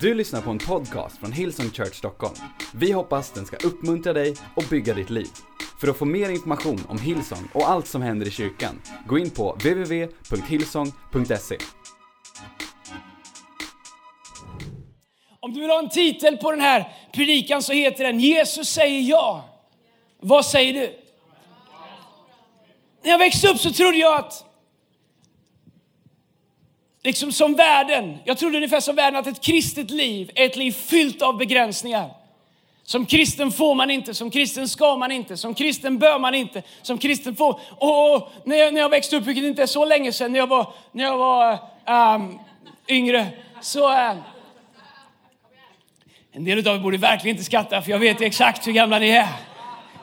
Du lyssnar på en podcast från Hillsong Church Stockholm. Vi hoppas den ska uppmuntra dig och bygga ditt liv. För att få mer information om Hillsong och allt som händer i kyrkan, gå in på www.hillsong.se. Om du vill ha en titel på den här predikan så heter den Jesus säger ja. Vad säger du? När jag växte upp så trodde jag att liksom som världen, jag trodde ungefär som världen att ett kristet liv är ett liv fyllt av begränsningar. Som kristen får man inte, som kristen ska man inte, som kristen bör man inte, som kristen får... Och när jag, när jag växte upp, vilket inte är så länge sedan, när jag var, när jag var um, yngre, så... Uh, en del av er borde verkligen inte skratta, för jag vet exakt hur gamla ni är.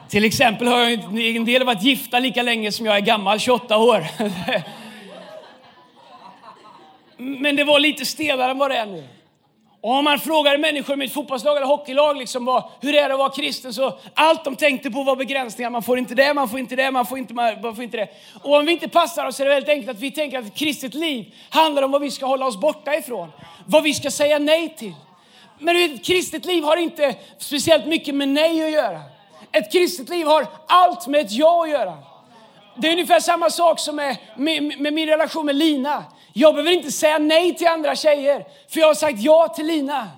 Till exempel har jag en del varit gifta lika länge som jag är gammal, 28 år. Men det var lite stelare än vad det är nu. Och om man frågade människor i mitt fotbollslag eller hockeylag liksom, vad, hur är det att vara kristen, så allt de tänkte på var begränsningar. Man får inte det, man får inte det, man får inte, man får inte det. Och om vi inte passar oss är det väldigt enkelt att vi tänker att kristet liv handlar om vad vi ska hålla oss borta ifrån. Vad vi ska säga nej till. Men ett kristet liv har inte speciellt mycket med nej att göra. Ett kristet liv har allt med ett ja att göra. Det är ungefär samma sak som med, med, med min relation med Lina. Jag behöver inte säga nej till andra tjejer, för jag har sagt ja till Lina.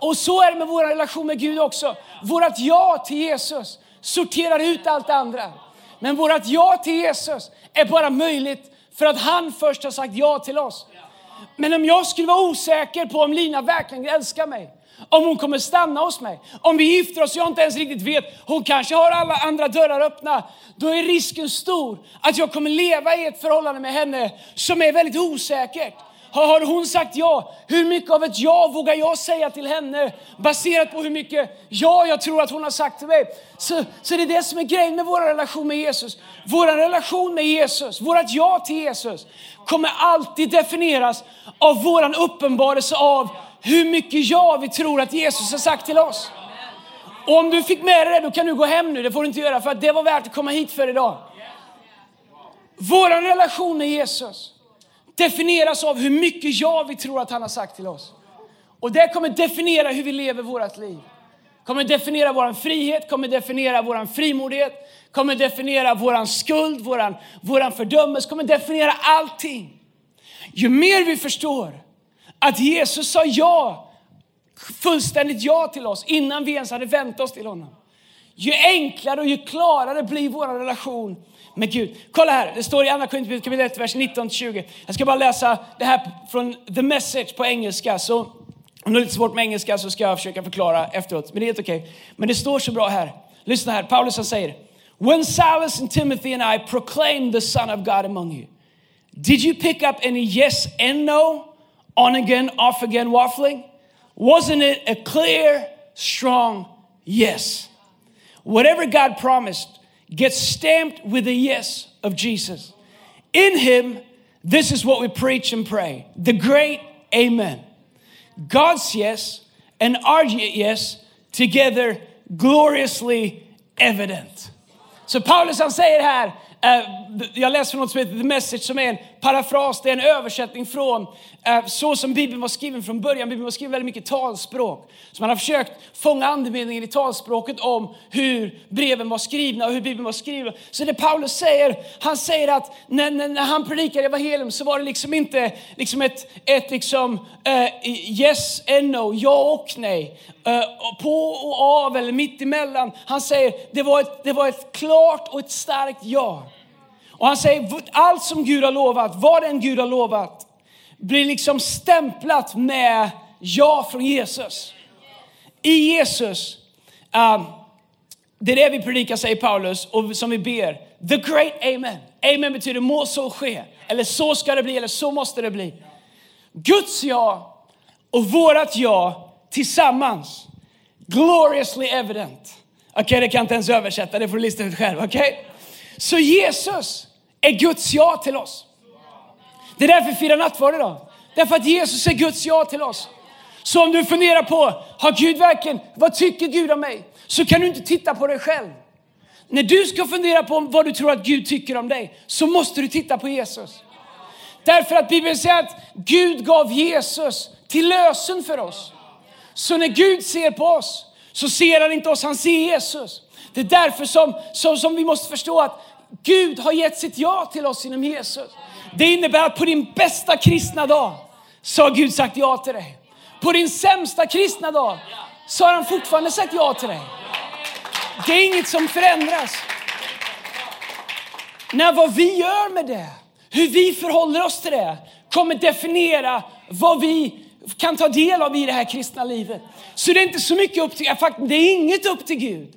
Och så är det med vår relation med Gud också. Vårt ja till Jesus sorterar ut allt det andra. Men vårt ja till Jesus är bara möjligt för att han först har sagt ja till oss. Men om jag skulle vara osäker på om Lina verkligen älskar mig, om hon kommer stanna hos mig, om vi gifter oss och jag inte ens riktigt vet, hon kanske har alla andra dörrar öppna, då är risken stor att jag kommer leva i ett förhållande med henne som är väldigt osäkert. Har hon sagt ja? Hur mycket av ett ja vågar jag säga till henne baserat på hur mycket ja jag tror att hon har sagt till mig? Så, så det är det som är grejen med vår relation med Jesus. Vår relation med Jesus, vårt ja till Jesus kommer alltid definieras av vår uppenbarelse av hur mycket ja vi tror att Jesus har sagt till oss. Och om du fick med dig det, då kan du gå hem nu. Det får du inte göra, för att det var värt att komma hit för idag. Vår relation med Jesus definieras av hur mycket ja vi tror att han har sagt till oss. Och det kommer definiera hur vi lever vårt liv. Kommer definiera vår frihet, kommer definiera vår frimodighet, kommer definiera vår skuld, vår våran fördömelse, kommer definiera allting. Ju mer vi förstår att Jesus sa ja, fullständigt ja till oss innan vi ens hade vänt oss till honom. Ju enklare och ju klarare blir vår relation med Gud. Kolla här, det står i Andra Korinthierbrevet kapitel 1, vers 19-20. Jag ska bara läsa det här från The Message på engelska. Så om du har lite svårt med engelska så ska jag försöka förklara efteråt. Men det är helt okej. Okay. Men det står så bra här. Lyssna här, Paulus han säger. When Silas and Timothy and I proclaimed the Son of God among you, did you pick up any yes and no? On again, off again waffling? Wasn't it a clear, strong yes? Whatever God promised gets stamped with the yes of Jesus. In Him, this is what we preach and pray the great Amen. God's yes and our yes together gloriously evident. Så Paulus han säger här, jag läser från något som heter The Message som är en parafras, det är en översättning från Eh, så som Bibeln var skriven från början. Bibeln var skriven väldigt mycket talspråk. Så man har försökt fånga andemeningen i talspråket om hur breven var skrivna och hur Bibeln var skriven. Så det Paulus säger, han säger att när, när, när han predikade evangelium så var det liksom inte liksom ett, ett liksom, uh, yes and no, ja och nej. Uh, på och av eller mitt emellan. Han säger det var, ett, det var ett klart och ett starkt ja. Och han säger allt som Gud har lovat, vad den Gud har lovat, blir liksom stämplat med ja från Jesus. I Jesus, um, det är det vi predikar, säger Paulus, och som vi ber. The great amen. Amen betyder må så ske, eller så ska det bli, eller så måste det bli. Guds ja och vårat ja tillsammans. Gloriously evident. Okej, okay, det kan jag inte ens översätta, det får du lista ut själv. Okay? Så Jesus är Guds ja till oss. Det är därför vi firar nattvard idag. Därför att Jesus är Guds ja till oss. Så om du funderar på, har Gud verkligen, vad tycker Gud om mig? Så kan du inte titta på dig själv. När du ska fundera på vad du tror att Gud tycker om dig, så måste du titta på Jesus. Därför att Bibeln säger att Gud gav Jesus till lösen för oss. Så när Gud ser på oss så ser han inte oss, han ser Jesus. Det är därför som, som, som vi måste förstå att Gud har gett sitt ja till oss genom Jesus. Det innebär att på din bästa kristna dag så har Gud sagt ja till dig. På din sämsta kristna dag så har han fortfarande sagt ja till dig. Det är inget som förändras. När vad vi gör med det, hur vi förhåller oss till det, kommer definiera vad vi kan ta del av i det här kristna livet. Så det är inte så mycket upp till, faktiskt, det är inget upp till Gud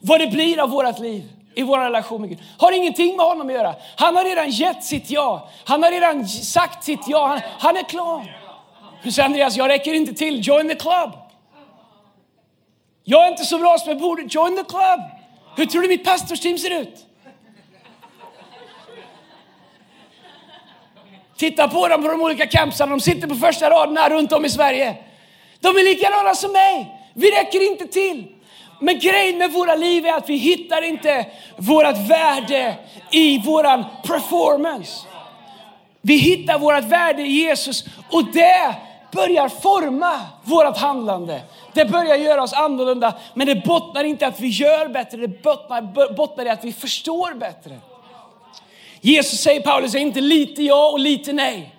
vad det blir av vårt liv i vår relation med Gud. Har ingenting med honom att göra. Han har redan gett sitt ja. Han har redan sagt sitt ja. Han, han är klar. Du säger Andreas, jag räcker inte till. Join the club. Jag är inte så bra som jag borde. Join the club. Hur tror du mitt pastorsteam ser ut? Titta på dem på de olika campsarna. De sitter på första raderna runt om i Sverige. De är likadana som mig. Vi räcker inte till. Men grejen med våra liv är att vi hittar inte vårt värde i våran performance. Vi hittar vårt värde i Jesus och det börjar forma vårt handlande. Det börjar göra oss annorlunda, men det bottnar inte att vi gör bättre, det bottnar, bottnar i att vi förstår bättre. Jesus säger Paulus är inte lite ja och lite nej,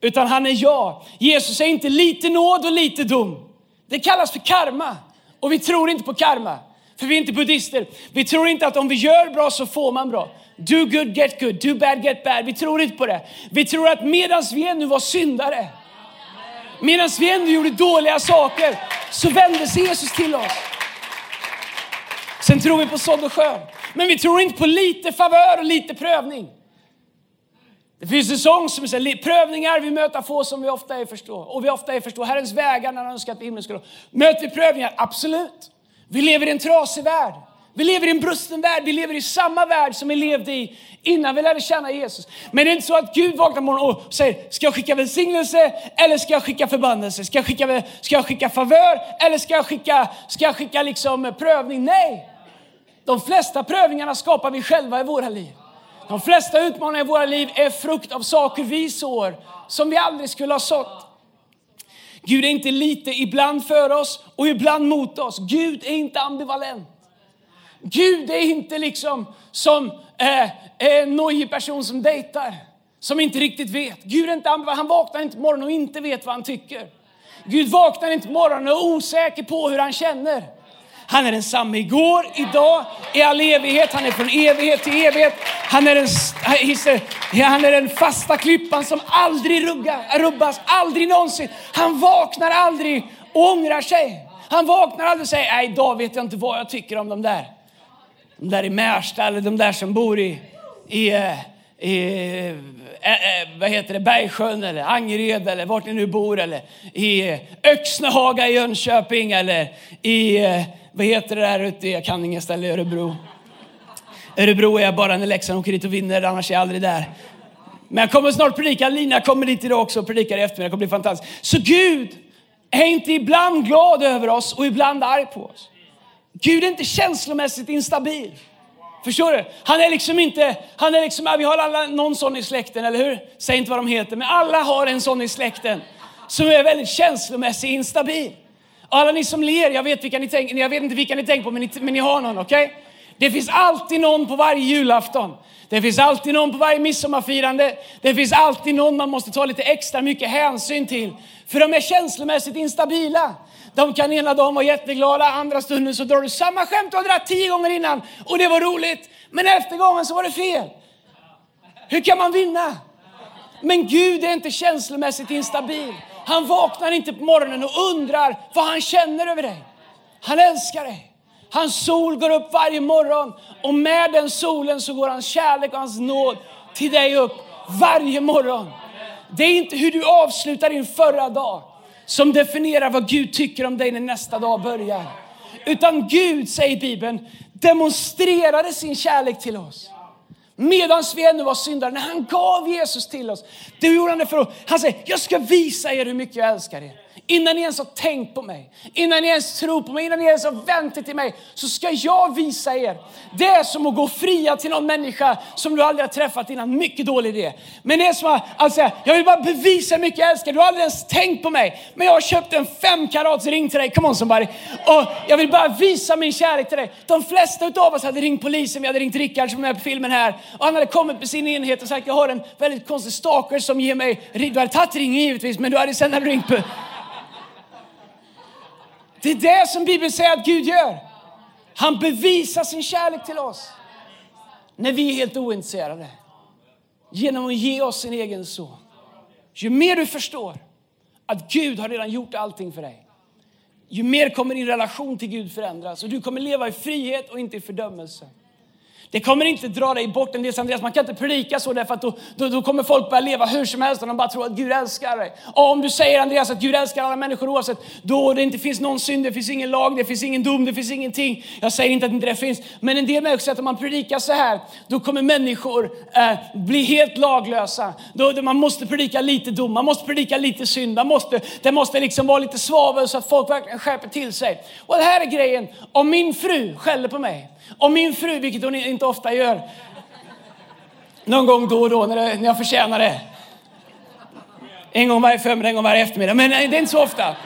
utan han är ja. Jesus är inte lite nåd och lite dom. Det kallas för karma och vi tror inte på karma. För vi är inte buddhister. Vi tror inte att om vi gör bra så får man bra. Do good, get good. Do bad, get bad. Vi tror inte på det. Vi tror att medans vi ännu var syndare, medan vi ännu gjorde dåliga saker, så vände sig Jesus till oss. Sen tror vi på sådd och skörd. Men vi tror inte på lite favör och lite prövning. Det finns en sång som säger prövningar vi möta få som vi ofta är förstå. Och vi ofta är förstå. Herrens vägar när han önskar att himlen skulle Möter vi prövningar? Absolut. Vi lever i en trasig värld. Vi lever i en brusten värld. Vi lever i samma värld som vi levde i innan vi lärde känna Jesus. Men det är inte så att Gud vaknar morgon och säger, ska jag skicka välsignelse eller ska jag skicka förbannelse? Ska jag skicka, ska jag skicka favör eller ska jag skicka, ska jag skicka liksom prövning? Nej! De flesta prövningarna skapar vi själva i våra liv. De flesta utmaningar i våra liv är frukt av saker vi sår som vi aldrig skulle ha sått. Gud är inte lite ibland för oss och ibland mot oss. Gud är inte ambivalent. Gud är inte liksom som eh, en nojig person som dejtar, som inte riktigt vet. Gud är inte ambivalent. Han vaknar inte på morgonen och inte vet vad han tycker. Gud vaknar inte på morgonen och är osäker på hur han känner. Han är densamme igår, idag, i all evighet. Han är från evighet till evighet. Han är den, han är den fasta klippan som aldrig rugga, rubbas, aldrig någonsin. Han vaknar aldrig och ångrar sig. Han vaknar aldrig och säger, nej idag vet jag inte vad jag tycker om de där. De där i Märsta eller de där som bor i, i, eh, i eh, eh, vad heter det, Bergsjön eller Angered eller vart ni nu bor eller i Öxnehaga i Jönköping eller i eh, vad heter det där ute, jag kan inget ställe i Örebro. Örebro är jag bara när Leksand åker dit och vinner, annars är jag aldrig där. Men jag kommer snart predika, Lina kommer dit idag också och predikar i eftermiddag, det kommer bli fantastiskt. Så Gud är inte ibland glad över oss och ibland arg på oss. Gud är inte känslomässigt instabil. Förstår du? Han är liksom inte, han är liksom, vi har alla någon sån i släkten, eller hur? Säg inte vad de heter, men alla har en sån i släkten som är väldigt känslomässigt instabil. Alla ni som ler, jag vet, vilka ni tänker, jag vet inte vilka ni tänker på, men ni, men ni har någon, okej? Okay? Det finns alltid någon på varje julafton. Det finns alltid någon på varje midsommarfirande. Det finns alltid någon man måste ta lite extra mycket hänsyn till. För de är känslomässigt instabila. De kan ena dagen vara jätteglada, andra stunden så drar du samma skämt du har dragit tio gånger innan och det var roligt. Men efter gången så var det fel. Hur kan man vinna? Men Gud är inte känslomässigt instabil. Han vaknar inte på morgonen och undrar vad han känner över dig. Han älskar dig. Hans sol går upp varje morgon och med den solen så går hans kärlek och hans nåd till dig upp varje morgon. Det är inte hur du avslutar din förra dag som definierar vad Gud tycker om dig när nästa dag börjar. Utan Gud, säger Bibeln, demonstrerade sin kärlek till oss. Medan vi ännu var syndare, när han gav Jesus till oss. Då gjorde han det för att, han säger, jag ska visa er hur mycket jag älskar er innan ni ens har tänkt på mig, innan ni ens tror på mig, innan ni ens har vänt er till mig, så ska jag visa er. Det är som att gå fria till någon människa som du aldrig har träffat innan. Mycket dålig idé. Men det är som att alltså, jag vill bara bevisa hur mycket jag älskar. Du har aldrig ens tänkt på mig, men jag har köpt en fem karats ring till dig. Come on somebody. Och jag vill bara visa min kärlek till dig. De flesta av oss hade ringt polisen, vi hade ringt Rickard som är med på filmen här. Och han hade kommit med sin enhet och sagt, jag har en väldigt konstig stalker som ger mig, du hade tagit ringen givetvis, men du hade sen ringt på det är det som Bibeln säger att Gud gör. Han bevisar sin kärlek till oss när vi är helt ointresserade. Genom att ge oss sin egen son. Ju mer du förstår att Gud har redan gjort allting för dig, ju mer kommer din relation till Gud förändras och du kommer leva i frihet och inte i fördömelse. Det kommer inte dra dig bort en del Andreas. Man kan inte predika så därför att då, då, då, kommer folk börja leva hur som helst och de bara tror att Gud älskar dig. Och om du säger Andreas att Gud älskar alla människor oavsett, då det inte finns någon synd, det finns ingen lag, det finns ingen dom, det finns ingenting. Jag säger inte att inte det finns, men en del människor säger att om man predikar så här, då kommer människor eh, bli helt laglösa. Då, då, man måste predika lite dom, man måste predika lite synd, man måste, det måste liksom vara lite svavel så att folk verkligen skärper till sig. Och det här är grejen, om min fru skäller på mig, om min fru, vilket hon inte ofta gör, någon gång då och då när, det, när jag förtjänar det. En gång varje förmiddag, en gång varje eftermiddag, men eh, det är inte så ofta.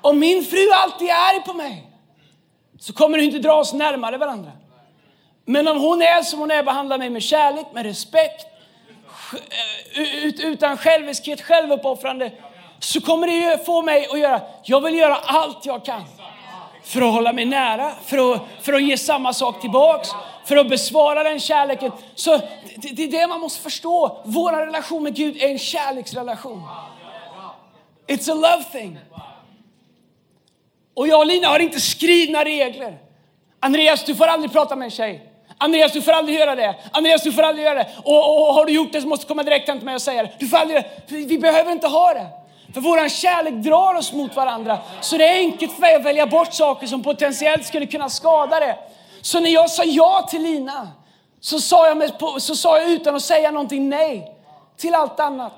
Om min fru alltid är arg på mig så kommer det inte dra oss närmare varandra. Men om hon är som hon är, behandlar mig med kärlek, med respekt, eh, utan själviskhet, självuppoffrande, så kommer det få mig att göra, jag vill göra allt jag kan för att hålla mig nära, för att, för att ge samma sak tillbaks, för att besvara den kärleken. Så det, det är det man måste förstå. Vår relation med Gud är en kärleksrelation. It's a love thing. Och jag och Lina har inte skrivna regler. Andreas, du får aldrig prata med en tjej. Andreas, du får aldrig göra det. Andreas, du får aldrig göra det. Och, och har du gjort det så måste du komma direkt hem till mig och säga det. Du får aldrig Vi behöver inte ha det. För vår kärlek drar oss mot varandra. Så det är enkelt för mig att välja bort saker som potentiellt skulle kunna skada det. Så när jag sa ja till Lina så sa jag, med, så sa jag utan att säga någonting nej till allt annat.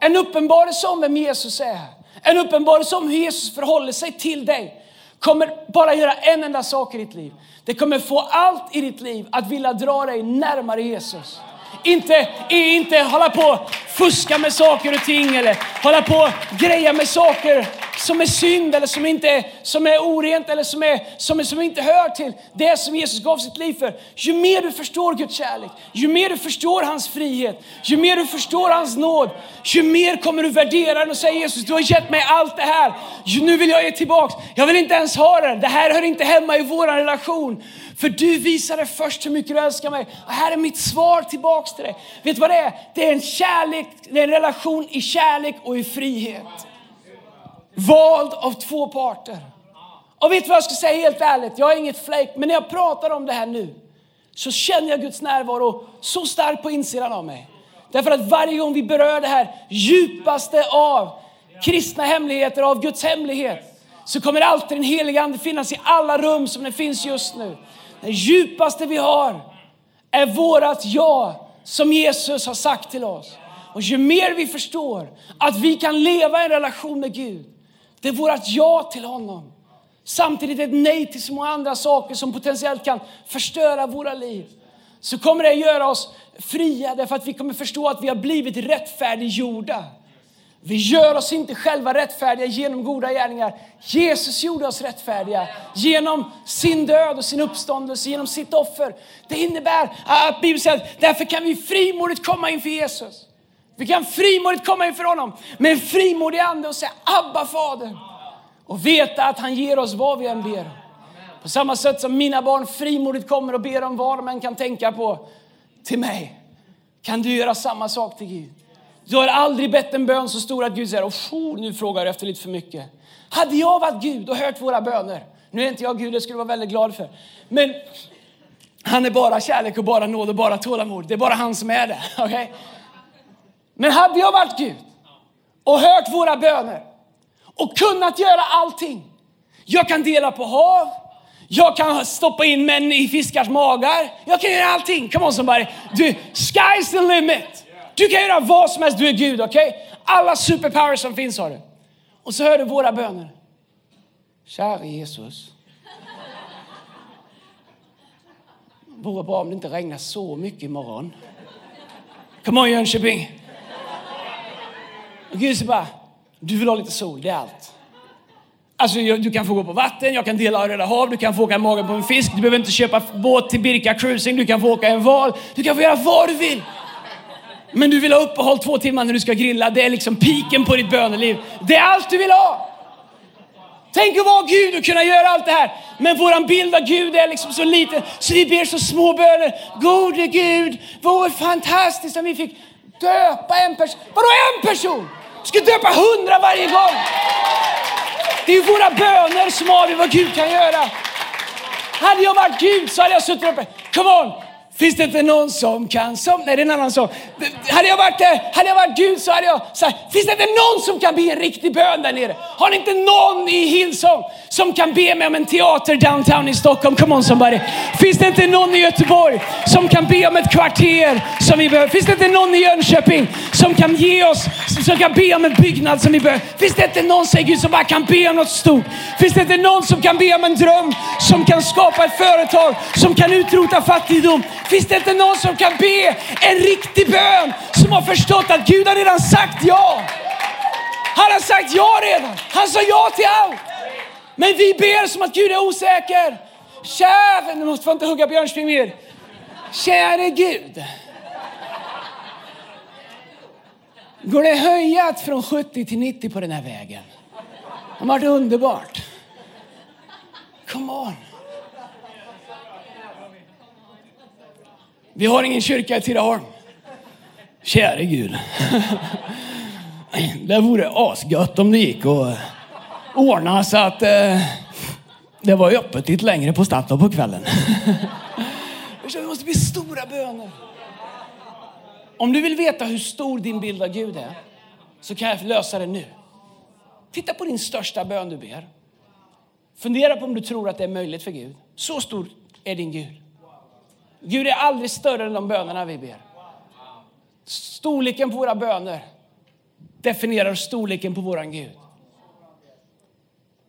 En uppenbarelse om vem Jesus är, en uppenbarelse om hur Jesus förhåller sig till dig kommer bara göra en enda sak i ditt liv. Det kommer få allt i ditt liv att vilja dra dig närmare Jesus. Inte, inte hålla på fuska med saker och ting eller hålla på greja med saker som är synd eller som, inte är, som är orent eller som, är, som, är, som inte hör till det som Jesus gav sitt liv för. Ju mer du förstår Guds kärlek, ju mer du förstår hans frihet, ju mer du förstår hans nåd, ju mer kommer du värdera den och säga Jesus, du har gett mig allt det här. Nu vill jag ge tillbaks. Jag vill inte ens ha det. Det här hör inte hemma i vår relation. För du visade först hur mycket du älskar mig. Och här är mitt svar tillbaks till dig. Vet du vad det är? Det är en kärlek, det är en relation i kärlek och i frihet. Vald av två parter. Och vet du vad jag ska säga helt ärligt? Jag är inget flake, men när jag pratar om det här nu så känner jag Guds närvaro så starkt på insidan av mig. Därför att varje gång vi berör det här djupaste av kristna hemligheter, av Guds hemlighet, så kommer alltid den helige Ande finnas i alla rum som den finns just nu. Det djupaste vi har är vårat ja som Jesus har sagt till oss. Och ju mer vi förstår att vi kan leva i en relation med Gud, det är vårt ja till honom. Samtidigt ett nej till så många andra saker som potentiellt kan förstöra våra liv. Så kommer det göra oss fria därför att vi kommer förstå att vi har blivit rättfärdiggjorda. Vi gör oss inte själva rättfärdiga genom goda gärningar. Jesus gjorde oss rättfärdiga genom sin död och sin uppståndelse, genom sitt offer. Det innebär att Bibeln säger att därför kan vi frimodigt komma inför Jesus. Vi kan frimodigt komma inför honom med en frimodig ande och säga Abba fader. Och veta att han ger oss vad vi än ber om. På samma sätt som mina barn frimodigt kommer och ber om vad de än kan tänka på till mig. Kan du göra samma sak till Gud? Du har aldrig bett en bön så stor att Gud säger, oh, nu frågar du efter lite för mycket. Hade jag varit Gud och hört våra böner, nu är inte jag Gud, det skulle jag vara väldigt glad för. Men han är bara kärlek och bara nåd och bara tålamod. Det är bara han som är det. Okay? Men hade jag varit Gud och hört våra böner och kunnat göra allting. Jag kan dela på hav, jag kan stoppa in män i fiskars magar. Jag kan göra allting. Come on somebody. Du, sky's the limit. Du kan göra vad som helst, du är Gud, okej? Okay? alla superpowers som finns har du. Och så hör du våra böner. Kära Jesus. Vore bra om det inte regnar så mycket imorgon. Come on Jönköping. Och Gud säger bara, du vill ha lite sol, det är allt. Alltså, du kan få gå på vatten, jag kan dela Röda hav, du kan få åka magen på en fisk, du behöver inte köpa båt till Birka Cruising, du kan få åka en val, du kan få göra vad du vill. Men du vill ha uppehåll två timmar när du ska grilla, det är liksom piken på ditt böneliv. Det är allt du vill ha. Tänk att vara Gud och kunna göra allt det här. Men våran bild av Gud är liksom så liten så vi ber så små böner. Gode Gud, vore fantastiskt om vi fick döpa en person. Vadå en person? Du ska döpa hundra varje gång. Det är ju våra böner som avgör vad Gud kan göra. Hade jag varit Gud så hade jag suttit uppe. Come on! Finns det inte någon som kan som... Nej, det är en annan sång. Hade jag varit, eh, hade jag varit Gud så hade jag sagt, finns det inte någon som kan be en riktig bön där nere? Har ni inte någon i Hillsong som kan be mig om en teater downtown i Stockholm? Come on somebody. Finns det inte någon i Göteborg som kan be om ett kvarter som vi behöver? Finns det inte någon i Jönköping som kan ge oss, som kan be om en byggnad som vi behöver? Finns det inte någon, säger Gud, som bara kan be om något stort? Finns det inte någon som kan be om en dröm, som kan skapa ett företag, som kan utrota fattigdom? Finns det inte någon som kan be en riktig bön som har förstått att Gud har redan sagt ja? Han har sagt ja redan. Han sa ja till allt. Men vi ber som att Gud är osäker. Käre, nu måste jag inte hugga björnspring mer. Käre Gud. Går det höjat från 70 till 90 på den här vägen? Det har varit underbart. Come on. Vi har ingen kyrka i Tidaholm. Käre Gud. Det vore asgött om det gick att ordna så att eh, det var öppet lite längre på Statoil på kvällen. Det måste bli stora böner. Om du vill veta hur stor din bild av Gud är så kan jag lösa det nu. Titta på din största bön du ber. Fundera på om du tror att det är möjligt för Gud. Så stor är din Gud. Gud är aldrig större än de bönerna vi ber. Storleken på våra böner definierar storleken på våran Gud.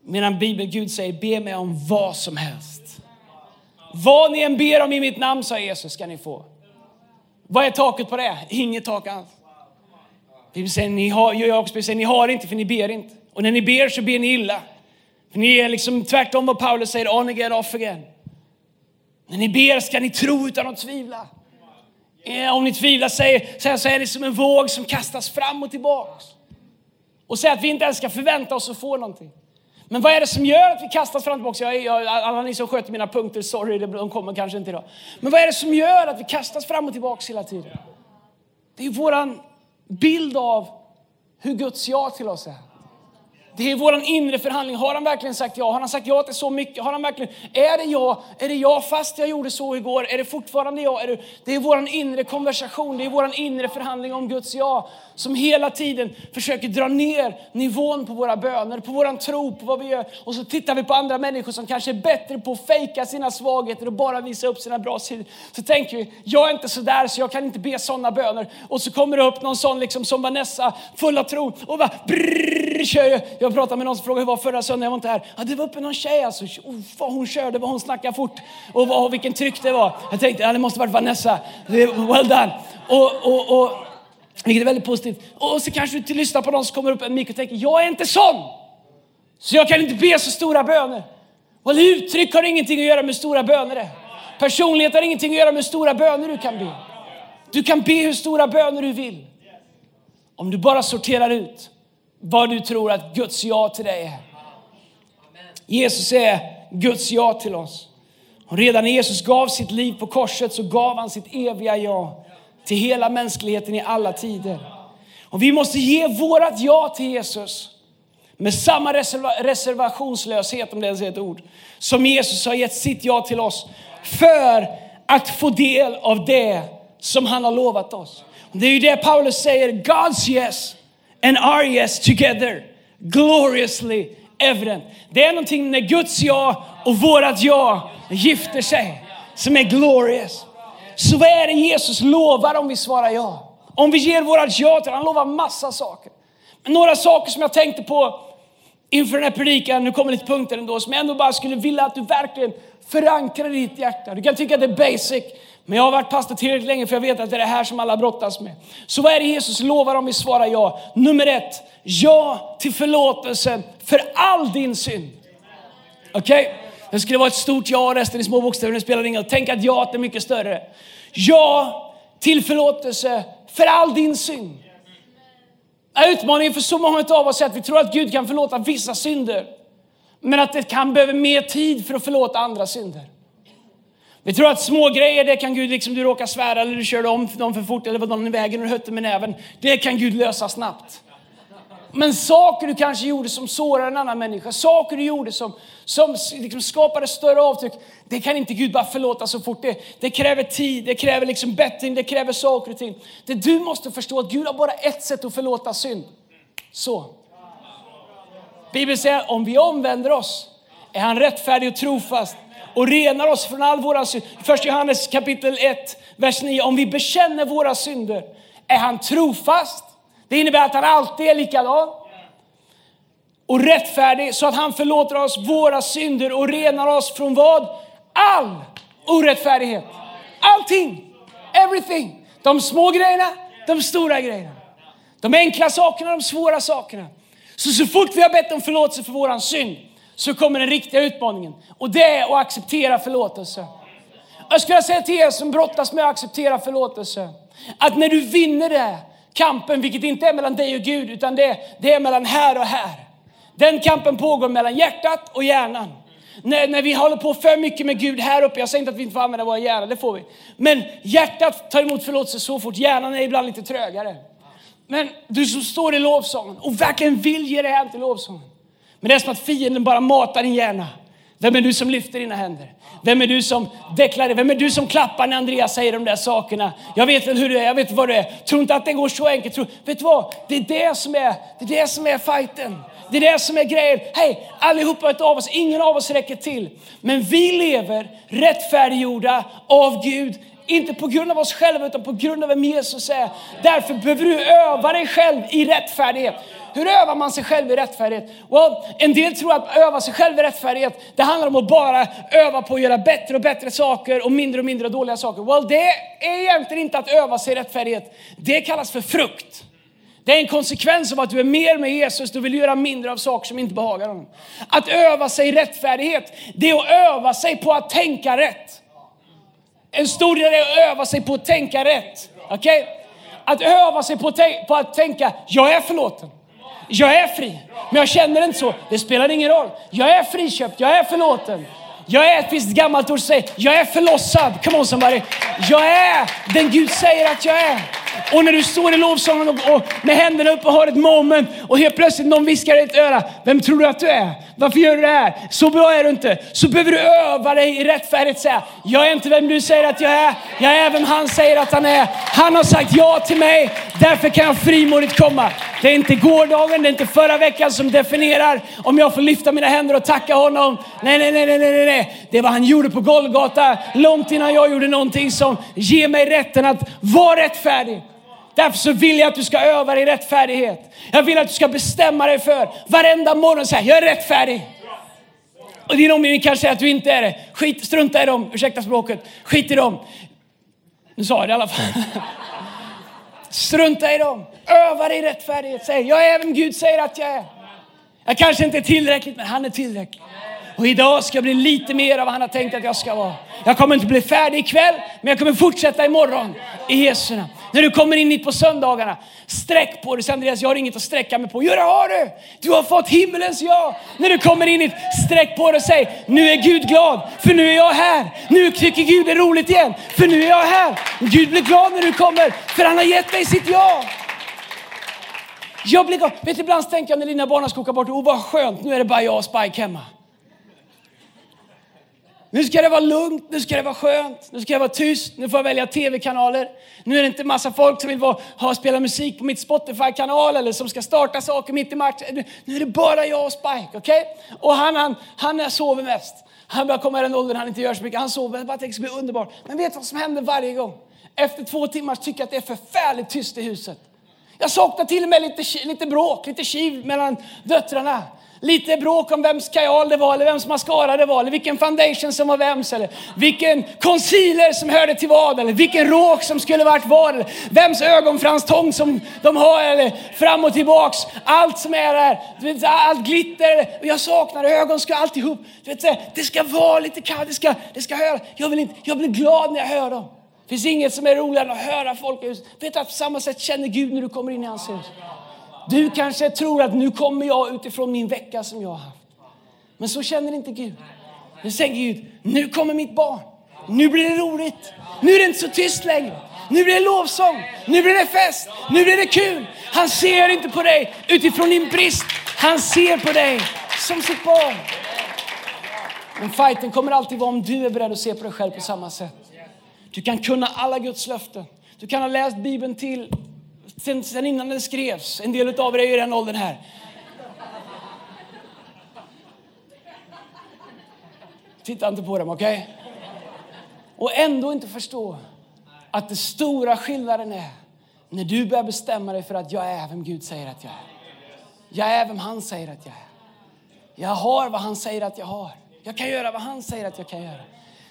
Medan Bibeln Gud säger be mig om vad som helst. Vad ni än ber om i mitt namn, sa Jesus, ska ni få. Vad är taket på det? Inget tak alls. Bibeln säger, ni har, jag säger, ni har inte för ni ber inte. Och när ni ber så ber ni illa. För ni är liksom tvärtom vad Paulus säger, on again, off again. När ni ber ska ni tro utan att tvivla. Eh, om ni tvivlar säger, så är det som en våg som kastas fram och tillbaks. Och säger att vi inte ens ska förvänta oss att få någonting. Men vad är det som gör att vi kastas fram och tillbaka? Jag, jag, alla ni som sköter mina punkter, sorry, de kommer kanske inte idag. Men vad är det som gör att vi kastas fram och tillbaka hela tiden? Det är våran bild av hur Guds ja till oss är. Det är vår inre förhandling. Har han verkligen sagt ja? Har han sagt ja till så mycket? Har han verkligen, är det ja? Är det ja fast jag gjorde så igår? Är det fortfarande ja? Är det, det är vår inre konversation, det är vår inre förhandling om Guds ja som hela tiden försöker dra ner nivån på våra böner, på våran tro, på vad vi gör. Och så tittar vi på andra människor som kanske är bättre på att fejka sina svagheter och bara visa upp sina bra sidor. Så tänker vi, jag är inte sådär så jag kan inte be sådana böner. Och så kommer det upp någon sån liksom som Vanessa, full av tro och bara brrr, kör. Jag jag pratade med någon som frågade hur var förra söndagen, jag var inte här. Ja, det var uppe någon tjej alltså. Oh, vad hon körde, vad hon snackade fort och vad, vilken tryck det var. Jag tänkte, ja, det måste varit Vanessa. Well done. Och, och, och vilket är väldigt positivt. Och så kanske du lyssnar på någon som kommer upp en mik och tänker, jag är inte sån. Så jag kan inte be så stora böner. Och uttryck har ingenting att göra med stora böner. Personlighet har ingenting att göra med stora böner du kan be. Du kan be hur stora böner du vill. Om du bara sorterar ut vad du tror att Guds ja till dig är. Jesus är Guds ja till oss. Och redan när Jesus gav sitt liv på korset så gav han sitt eviga ja till hela mänskligheten i alla tider. Och vi måste ge vårat ja till Jesus med samma reserva reservationslöshet, om det ens är ett ord, som Jesus har gett sitt ja till oss för att få del av det som han har lovat oss. Det är ju det Paulus säger, God's yes and our yes together, gloriously evident. Det är någonting när Guds ja och vårat ja gifter sig som är glorious. Så vad är det Jesus lovar om vi svarar ja? Om vi ger vårat ja till Han lovar massa saker. Några saker som jag tänkte på inför den här predikan, nu kommer lite punkter ändå, som jag ändå bara skulle vilja att du verkligen förankrar i ditt hjärta. Du kan tycka att det är basic, men jag har varit pastor tillräckligt länge för jag vet att det är det här som alla brottas med. Så vad är det Jesus lovar om vi svarar ja? Nummer ett, ja till förlåtelse för all din synd. Okej? Okay? Det skulle vara ett stort ja, resten i små bokstäver, det spelar ingen roll. Tänk att ja är mycket större. Ja till förlåtelse för all din synd. Utmaningen för så många av oss är att vi tror att Gud kan förlåta vissa synder. Men att det kan behöva mer tid för att förlåta andra synder. Vi tror att små grejer, det kan Gud, liksom du råkar svära eller du körde om dem för fort eller var någon i vägen och du hötte med näven. Det kan Gud lösa snabbt. Men saker du kanske gjorde som sårade en annan människa, saker du gjorde som, som liksom skapade större avtryck, det kan inte Gud bara förlåta så fort. Det, det kräver tid, det kräver liksom bättring, det kräver saker och ting. Det du måste förstå att Gud har bara ett sätt att förlåta synd. Så. Bibeln säger om vi omvänder oss är han rättfärdig och trofast och renar oss från all våra synd. Först Johannes kapitel 1, vers 9. Om vi bekänner våra synder är han trofast. Det innebär att han alltid är likadan och rättfärdig så att han förlåter oss våra synder och renar oss från vad? All orättfärdighet. Allting. Everything. De små grejerna, de stora grejerna. De enkla sakerna, de svåra sakerna. Så så fort vi har bett om förlåtelse för våran synd så kommer den riktiga utmaningen. Och det är att acceptera förlåtelse. Jag skulle säga till er som brottas med att acceptera förlåtelse. Att när du vinner det, kampen, vilket inte är mellan dig och Gud, utan det, det är mellan här och här. Den kampen pågår mellan hjärtat och hjärnan. När, när vi håller på för mycket med Gud här uppe, jag säger inte att vi inte får använda våra hjärnor, det får vi. Men hjärtat tar emot förlåtelse så fort, hjärnan är ibland lite trögare. Men du som står i lovsången och verkligen vill ge dig hem till lovsången. Men det är som att fienden bara matar din hjärna. Vem är du som lyfter dina händer? Vem är du som deklarerar? Vem är du som klappar när Andreas säger de där sakerna? Jag vet väl hur du är, jag vet vad du är. Tro inte att det går så enkelt. Tror, vet du vad? Det är det som är, det är, det som är fighten. Det är det som är grejen. Hej, allihopa av oss, ingen av oss räcker till. Men vi lever rättfärdiggjorda av Gud inte på grund av oss själva utan på grund av vem Jesus är. Därför behöver du öva dig själv i rättfärdighet. Hur övar man sig själv i rättfärdighet? Well, en del tror att öva sig själv i rättfärdighet, det handlar om att bara öva på att göra bättre och bättre saker och mindre och mindre dåliga saker. Well, det är egentligen inte att öva sig i rättfärdighet. Det kallas för frukt. Det är en konsekvens av att du är mer med Jesus, du vill göra mindre av saker som inte behagar honom. Att öva sig i rättfärdighet, det är att öva sig på att tänka rätt. En stor del är att öva sig på att tänka rätt. Okay? Att öva sig på, på att tänka, jag är förlåten. Jag är fri, men jag känner inte så. Det spelar ingen roll. Jag är friköpt, jag är förlåten. Jag är, det finns ett gammalt ord som säger, jag är förlossad. Come on somebody. Jag är den Gud säger att jag är. Och när du står i lovsången och, och med händerna upp och har ett moment och helt plötsligt någon viskar i ditt öra. Vem tror du att du är? Varför gör du det här? Så bra är du inte. Så behöver du öva dig i rättfärdighet säga, jag är inte vem du säger att jag är. Jag är vem han säger att han är. Han har sagt ja till mig. Därför kan jag frimodigt komma. Det är inte gårdagen, det är inte förra veckan som definierar om jag får lyfta mina händer och tacka honom. Nej, nej, nej, nej, nej, nej. Det är vad han gjorde på Golgata långt innan jag gjorde någonting som ger mig rätten att vara rättfärdig. Därför så vill jag att du ska öva dig i rättfärdighet. Jag vill att du ska bestämma dig för varenda morgon säga, jag är rättfärdig. Och din omgivning kanske säger att du inte är det. Skit, strunta i dem, ursäkta språket. Skit i dem. Nu sa jag det i alla fall. Strunta i dem. Öva dig i rättfärdighet. Säg, jag är vem Gud säger att jag är. Jag kanske inte är tillräckligt, men han är tillräcklig. Och idag ska jag bli lite mer av vad han har tänkt att jag ska vara. Jag kommer inte bli färdig ikväll, men jag kommer fortsätta imorgon i Jesu namn. När du kommer in hit på söndagarna, sträck på dig. Andreas, jag har inget att sträcka mig på. Jo, det har du! Du har fått himmelens ja. När du kommer in hit, sträck på dig och säg, nu är Gud glad, för nu är jag här. Nu tycker Gud det är roligt igen, för nu är jag här. Gud blir glad när du kommer, för han har gett dig sitt ja. Jag blir glad. Vet du, ibland tänker jag när dina barn ska åka bort, oh vad skönt, nu är det bara jag och Spike hemma. Nu ska det vara lugnt, nu ska det vara skönt, nu ska jag vara tyst, nu får jag välja tv-kanaler. Nu är det inte massa folk som vill vara, ha, spela musik på mitt Spotify-kanal eller som ska starta saker mitt i matchen. Nu är det bara jag och Spike, okej? Okay? Och han, han, han sover mest. Han börjar komma i den åldern han inte gör så mycket. Han sover, jag bara tänker det ska bli underbart. Men vet du vad som händer varje gång? Efter två timmar tycker jag att det är förfärligt tyst i huset. Jag saknar till och med lite, lite bråk, lite kiv mellan döttrarna. Lite bråk om vems kajal det var, eller vems mascara det var, eller vilken foundation som var vems, eller vilken concealer som hörde till vad, eller vilken råk som skulle varit var, eller vems ögonfranstång som de har, eller fram och tillbaks. Allt som är där, du vet, allt glitter. Jag saknar ögon, ska alltihop. Du vet, det ska vara lite kallt, det ska, det ska höra. Jag, vill inte, jag blir glad när jag hör dem. Det finns inget som är roligare än att höra folk i huset. Vet du att på samma sätt känner Gud när du kommer in i hans hus. Du kanske tror att nu kommer jag utifrån min vecka som jag har haft. Men så känner inte Gud. Nu säger Gud, nu kommer mitt barn. Nu blir det roligt. Nu är det inte så tyst längre. Nu blir det lovsång. Nu blir det fest. Nu blir det kul. Han ser inte på dig utifrån din brist. Han ser på dig som sitt barn. Men fighten kommer alltid vara om du är beredd att se på dig själv på samma sätt. Du kan kunna alla Guds löften. Du kan ha läst Bibeln till sen, sen innan den skrevs. En del av er är ju i den åldern här. Titta inte på dem, okej? Okay? Och ändå inte förstå att den stora skillnaden är när du börjar bestämma dig för att jag är vem Gud säger att jag är. Jag är vem han säger att jag är. Jag har vad han säger att jag har. Jag kan göra vad han säger att jag kan göra.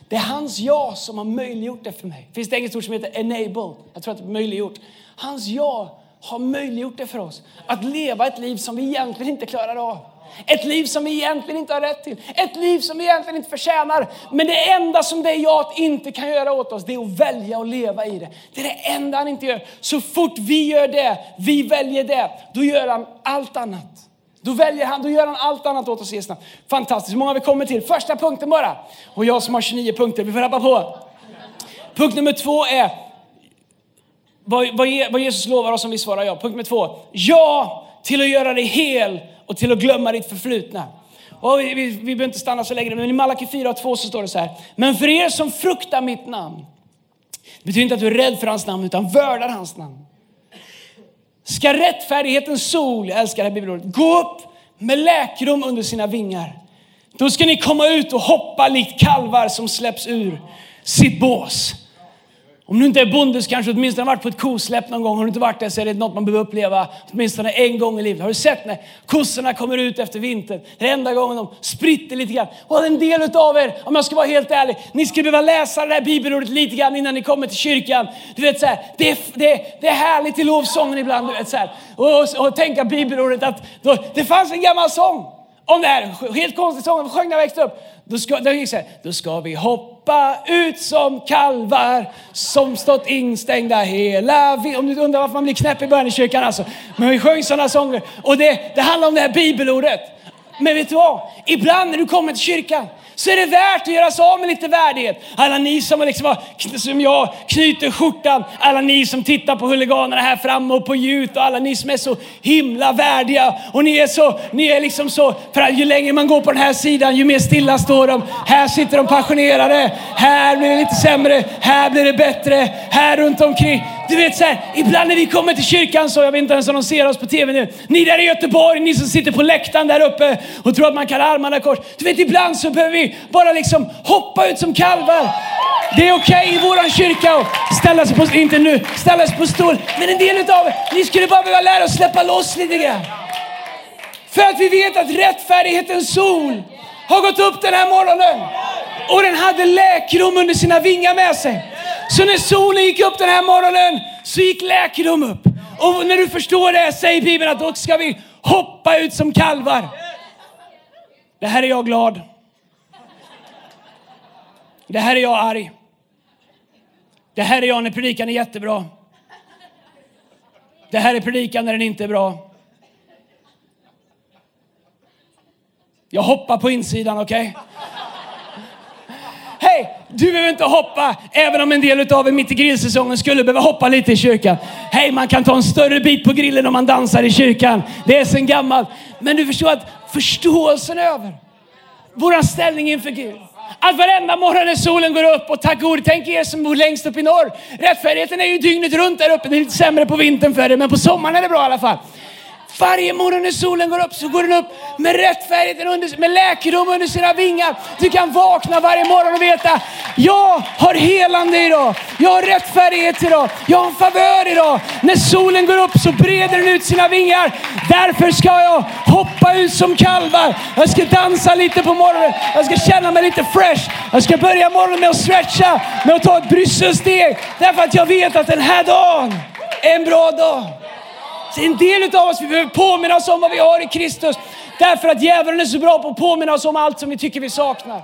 Det är hans ja som har möjliggjort det för mig. Finns det inget ord som heter enable? Jag tror att det är möjliggjort. Hans ja har möjliggjort det för oss. Att leva ett liv som vi egentligen inte klarar av. Ett liv som vi egentligen inte har rätt till. Ett liv som vi egentligen inte förtjänar. Men det enda som det ja inte kan göra åt oss, det är att välja att leva i det. Det är det enda han inte gör. Så fort vi gör det, vi väljer det, då gör han allt annat. Då väljer han, då gör han allt annat åt oss i namn. Fantastiskt, hur många vi kommer till? Första punkten bara. Och jag som har 29 punkter, vi får rappa på. Punkt nummer två är vad, vad, Jesus lovar oss om vi svarar ja. Punkt nummer två. Ja till att göra dig hel och till att glömma ditt förflutna. Och vi, vi, vi behöver inte stanna så länge, men i Malaki 4 och 2 så står det så här. Men för er som fruktar mitt namn, det betyder inte att du är rädd för hans namn, utan värdar hans namn. Ska rättfärdighetens sol, jag älskar det här bibelordet, gå upp med läkrum under sina vingar. Då ska ni komma ut och hoppa likt kalvar som släpps ur sitt bås. Om du inte är bonde så kanske du åtminstone har varit på ett kosläpp någon gång. Har du inte varit det så är det något man behöver uppleva åtminstone en gång i livet. Har du sett när kossorna kommer ut efter vintern? Det är enda gången de spritter lite grann. Och en del av er, om jag ska vara helt ärlig, ni skulle behöva läsa det här bibelordet lite grann innan ni kommer till kyrkan. Du vet så här, det, är, det, det är härligt i lovsången ibland. Du vet, så här. Och, och, och tänka bibelordet att då, det fanns en gammal sång om det här. Helt konstig sång, sjöng när jag växte upp. Då ska, då, gick så här, då ska vi hoppa ut som kalvar som stått instängda hela Om du undrar varför man blir knäpp i början i kyrkan alltså. Men vi sjöng sådana sånger. Och det, det handlar om det här bibelordet. Men vet du vad? Ibland när du kommer till kyrkan så är det värt att göra sig av med lite värdighet. Alla ni som, liksom som jag knyter skjortan, alla ni som tittar på huliganerna här framme och på ljud och alla ni som är så himla värdiga. Och ni är så, ni är liksom så, för ju längre man går på den här sidan ju mer stilla står de. Här sitter de passionerade, här blir det lite sämre, här blir det bättre, här runt omkring. Du vet så här, ibland när vi kommer till kyrkan så, jag vet inte ens om de ser oss på TV nu. Ni där i Göteborg, ni som sitter på läktaren där uppe och tror att man kan armarna kors. Du vet ibland så behöver vi bara liksom hoppa ut som kalvar. Det är okej okay i våran kyrka att ställa sig på, inte nu, ställa sig på stol. Men en del utav er, ni skulle bara behöva lära oss släppa loss lite grann. För att vi vet att rättfärdighetens sol har gått upp den här morgonen. Och den hade läkrom under sina vingar med sig. Så när solen gick upp den här morgonen så gick läkedom upp. Och när du förstår det säger Bibeln att då ska vi hoppa ut som kalvar. Det här är jag glad. Det här är jag arg. Det här är jag när predikan är jättebra. Det här är predikan när den inte är bra. Jag hoppar på insidan, okej? Okay? Hej, du behöver inte hoppa, även om en del av er mitt i grillsäsongen skulle behöva hoppa lite i kyrkan. Hej, man kan ta en större bit på grillen om man dansar i kyrkan. Det är sen gammalt. Men du förstår att förståelsen över vår ställning inför Gud. Att varenda morgon när solen går upp och tack gode, tänk er som bor längst upp i norr. Rättfärdigheten är ju dygnet runt där uppe. Det är lite sämre på vintern för er, men på sommaren är det bra i alla fall. Varje morgon när solen går upp så går den upp med rättfärdigheten, under, med läkedom under sina vingar. Du kan vakna varje morgon och veta, jag har helande idag. Jag har rättfärdighet idag. Jag har favör idag. När solen går upp så breder den ut sina vingar. Därför ska jag hoppa ut som kalvar. Jag ska dansa lite på morgonen. Jag ska känna mig lite fresh. Jag ska börja morgonen med att stretcha, med att ta ett brysselsteg. Därför att jag vet att den här dagen är en bra dag. En del av oss vi behöver påminna oss om vad vi har i Kristus. Därför att djävulen är så bra på att påminna oss om allt som vi tycker vi saknar.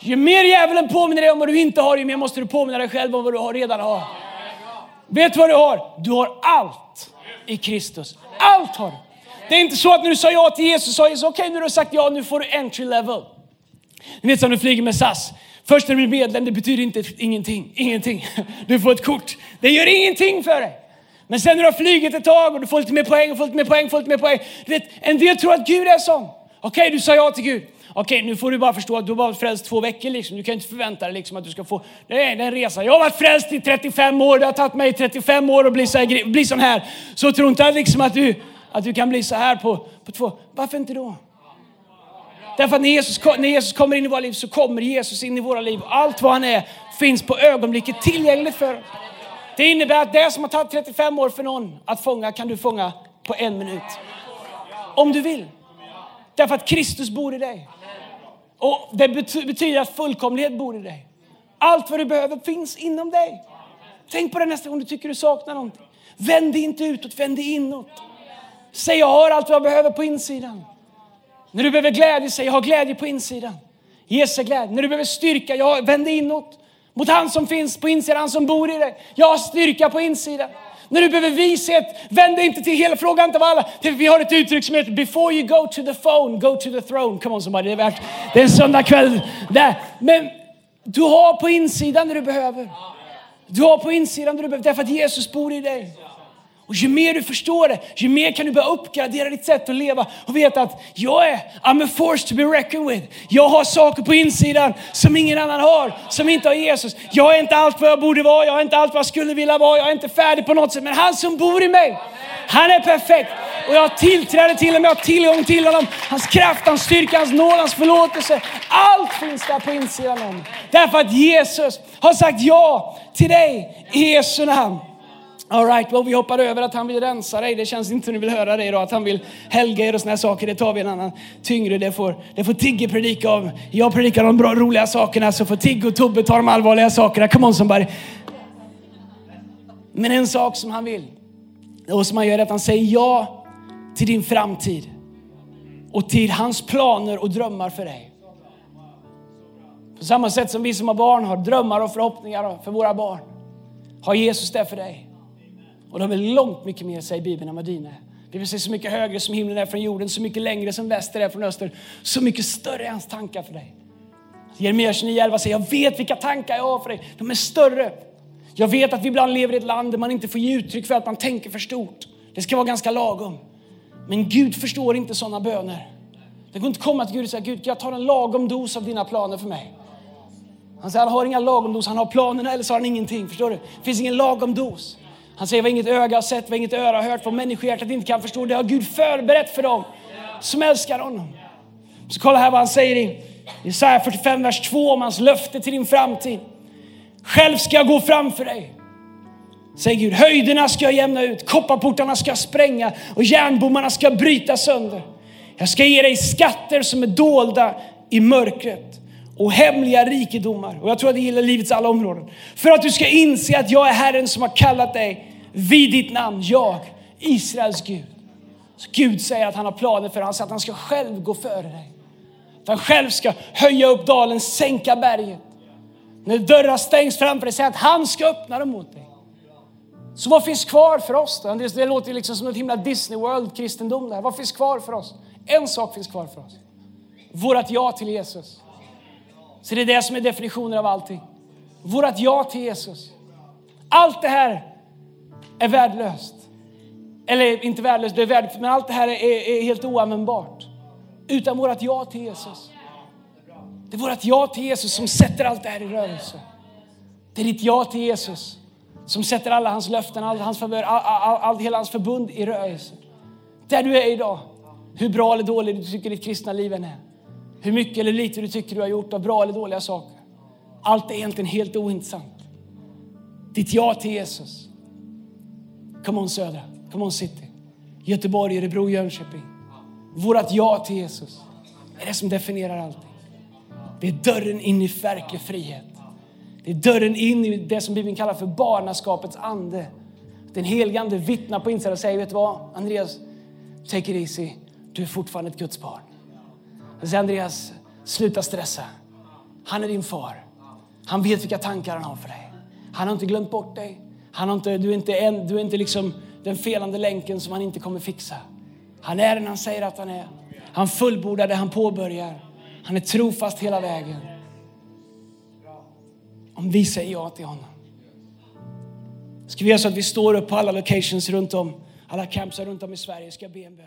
Ju mer djävulen påminner dig om vad du inte har, ju mer måste du påminna dig själv om vad du redan har. Vet du vad du har? Du har allt i Kristus. Allt har du. Det är inte så att när du sa ja till Jesus, sa Jesus okej okay, nu har du sagt ja, nu får du entry level. Ni vet som du flyger med SAS. Först när du blir medlem, det betyder inte ingenting. Ingenting. Du får ett kort. Det gör ingenting för dig. Men sen när du har flugit ett tag och du får lite mer poäng, och får lite mer poäng, får lite mer poäng. Du vet, en del tror att Gud är sån. Okej, okay, du sa ja till Gud. Okej, okay, nu får du bara förstå att du har varit frälst två veckor. Liksom. Du kan inte förvänta dig liksom att du ska få... Det är en resa. Jag har varit frälst i 35 år. Det har tagit mig 35 år att bli, så här, bli sån här. Så tro inte liksom att, du, att du kan bli så här på, på två... Varför inte då? Därför att när Jesus, när Jesus kommer in i våra liv så kommer Jesus in i våra liv. Allt vad han är finns på ögonblicket tillgängligt för oss. Det innebär att det som har tagit 35 år för någon att fånga kan du fånga på en minut. Om du vill. Därför att Kristus bor i dig. Och Det betyder att fullkomlighet bor i dig. Allt vad du behöver finns inom dig. Tänk på det nästa gång du tycker du saknar någonting. Vänd dig inte utåt, vänd dig inåt. Säg jag har allt vad jag behöver på insidan. När du behöver glädje, säg jag har glädje på insidan. Jesu glädje. När du behöver styrka, jag vänd dig inåt mot han som finns på insidan, han som bor i dig. Jag har styrka på insidan. När du behöver vishet, vänd dig inte till hela frågan inte alla. Vi har ett uttryck som heter before you go to the phone, go to the throne. Come on somebody, det är värt. Det är en söndagkväll där. Men du har på insidan det du behöver. Du har på insidan det du behöver, därför att Jesus bor i dig. Och ju mer du förstår det, ju mer kan du börja uppgradera ditt sätt att leva och veta att jag är, I'm a force to be reckoned with. Jag har saker på insidan som ingen annan har, som inte har Jesus. Jag är inte allt vad jag borde vara, jag är inte allt vad jag skulle vilja vara, jag är inte färdig på något sätt. Men han som bor i mig, han är perfekt. Och jag har tillträde till honom, jag har tillgång till honom. Hans kraft, hans styrka, hans nåd, hans förlåtelse. Allt finns där på insidan om Därför att Jesus har sagt ja till dig i Jesu namn. All right, well, vi hoppar över att han vill rensa dig. Det känns inte som ni vill höra det idag. Att han vill helga er och såna saker. Det tar vi en annan tyngre. Det får, det får Tigge predika om. Jag predikar de bra, roliga sakerna. Så får Tigge och Tobbe ta de allvarliga sakerna. Come on somebody. Men en sak som han vill. Och som han gör är att han säger ja till din framtid. Och till hans planer och drömmar för dig. På samma sätt som vi som har barn har drömmar och förhoppningar för våra barn. Har Jesus det för dig. Och de är långt mycket mer, säger Bibeln, än vad dina är. Det vill säga så mycket högre som himlen är från jorden, så mycket längre som väster är från öster, så mycket större är hans tankar för dig. Jeremia 29.11 säger, jag vet vilka tankar jag har för dig. De är större. Jag vet att vi ibland lever i ett land där man inte får ge uttryck för att man tänker för stort. Det ska vara ganska lagom. Men Gud förstår inte sådana böner. Det går inte att komma till Gud och säga, Gud jag tar en lagom dos av dina planer för mig. Han säger, han har inga lagom dos, han har planerna eller så har han ingenting. Förstår du? Det finns ingen lagom dos. Han säger vad inget öga har sett, vad inget öra har hört, vad människohjärtat inte kan förstå. Det har Gud förberett för dem som älskar honom. Så kolla här vad han säger i Jesaja 45, vers 2 om hans löfte till din framtid. Själv ska jag gå framför dig. Säger Gud, höjderna ska jag jämna ut, kopparportarna ska jag spränga och järnbommarna ska jag bryta sönder. Jag ska ge dig skatter som är dolda i mörkret och hemliga rikedomar. Och jag tror att det gäller livets alla områden. För att du ska inse att jag är Herren som har kallat dig vid ditt namn, jag, Israels Gud. Så Gud säger att han har planer för dig. Han säger att han ska själv gå före dig. Att han själv ska höja upp dalen, sänka berget. När dörrar stängs framför dig, säger att han ska öppna dem mot dig. Så vad finns kvar för oss då? Det låter liksom som ett himla Disney World-kristendom där. Vad finns kvar för oss? En sak finns kvar för oss. Vårat ja till Jesus. Så det är det som är definitionen av allting. Vårat ja till Jesus. Allt det här är värdelöst. Eller inte värdelöst, det är värdelöst, men allt det här är, är helt oanvändbart. Utan vårat ja till Jesus. Det är vårt ja till Jesus som sätter allt det här i rörelse. Det är ditt ja till Jesus som sätter alla hans löften, all hans favör, all, all, all, hela hans förbund i rörelse. Där du är idag. Hur bra eller dålig du tycker ditt kristna liv än är. Hur mycket eller lite du tycker du har gjort av bra eller dåliga saker. Allt är egentligen helt ointressant. Ditt ja till Jesus. Come on Södra, come on City. Göteborg, Örebro, Jönköping. Vårat ja till Jesus är det som definierar allting. Det är dörren in i verklig frihet. Det är dörren in i det som Bibeln kallar för barnaskapets ande. Den helige Ande vittnar på insidan och säger, vet du vad Andreas, take it easy. Du är fortfarande ett Guds barn. Han säger Andreas, sluta stressa. Han är din far. Han vet vilka tankar han har för dig. Han har inte glömt bort dig. Han har inte, du är inte, en, du är inte liksom den felande länken som han inte kommer fixa. Han är den han säger att han är. Han fullbordar det han påbörjar. Han är trofast hela vägen. Om vi säger ja till honom. Ska vi göra så att vi står upp på alla locations runt om, alla campsar runt om i Sverige. Ska jag be en bön.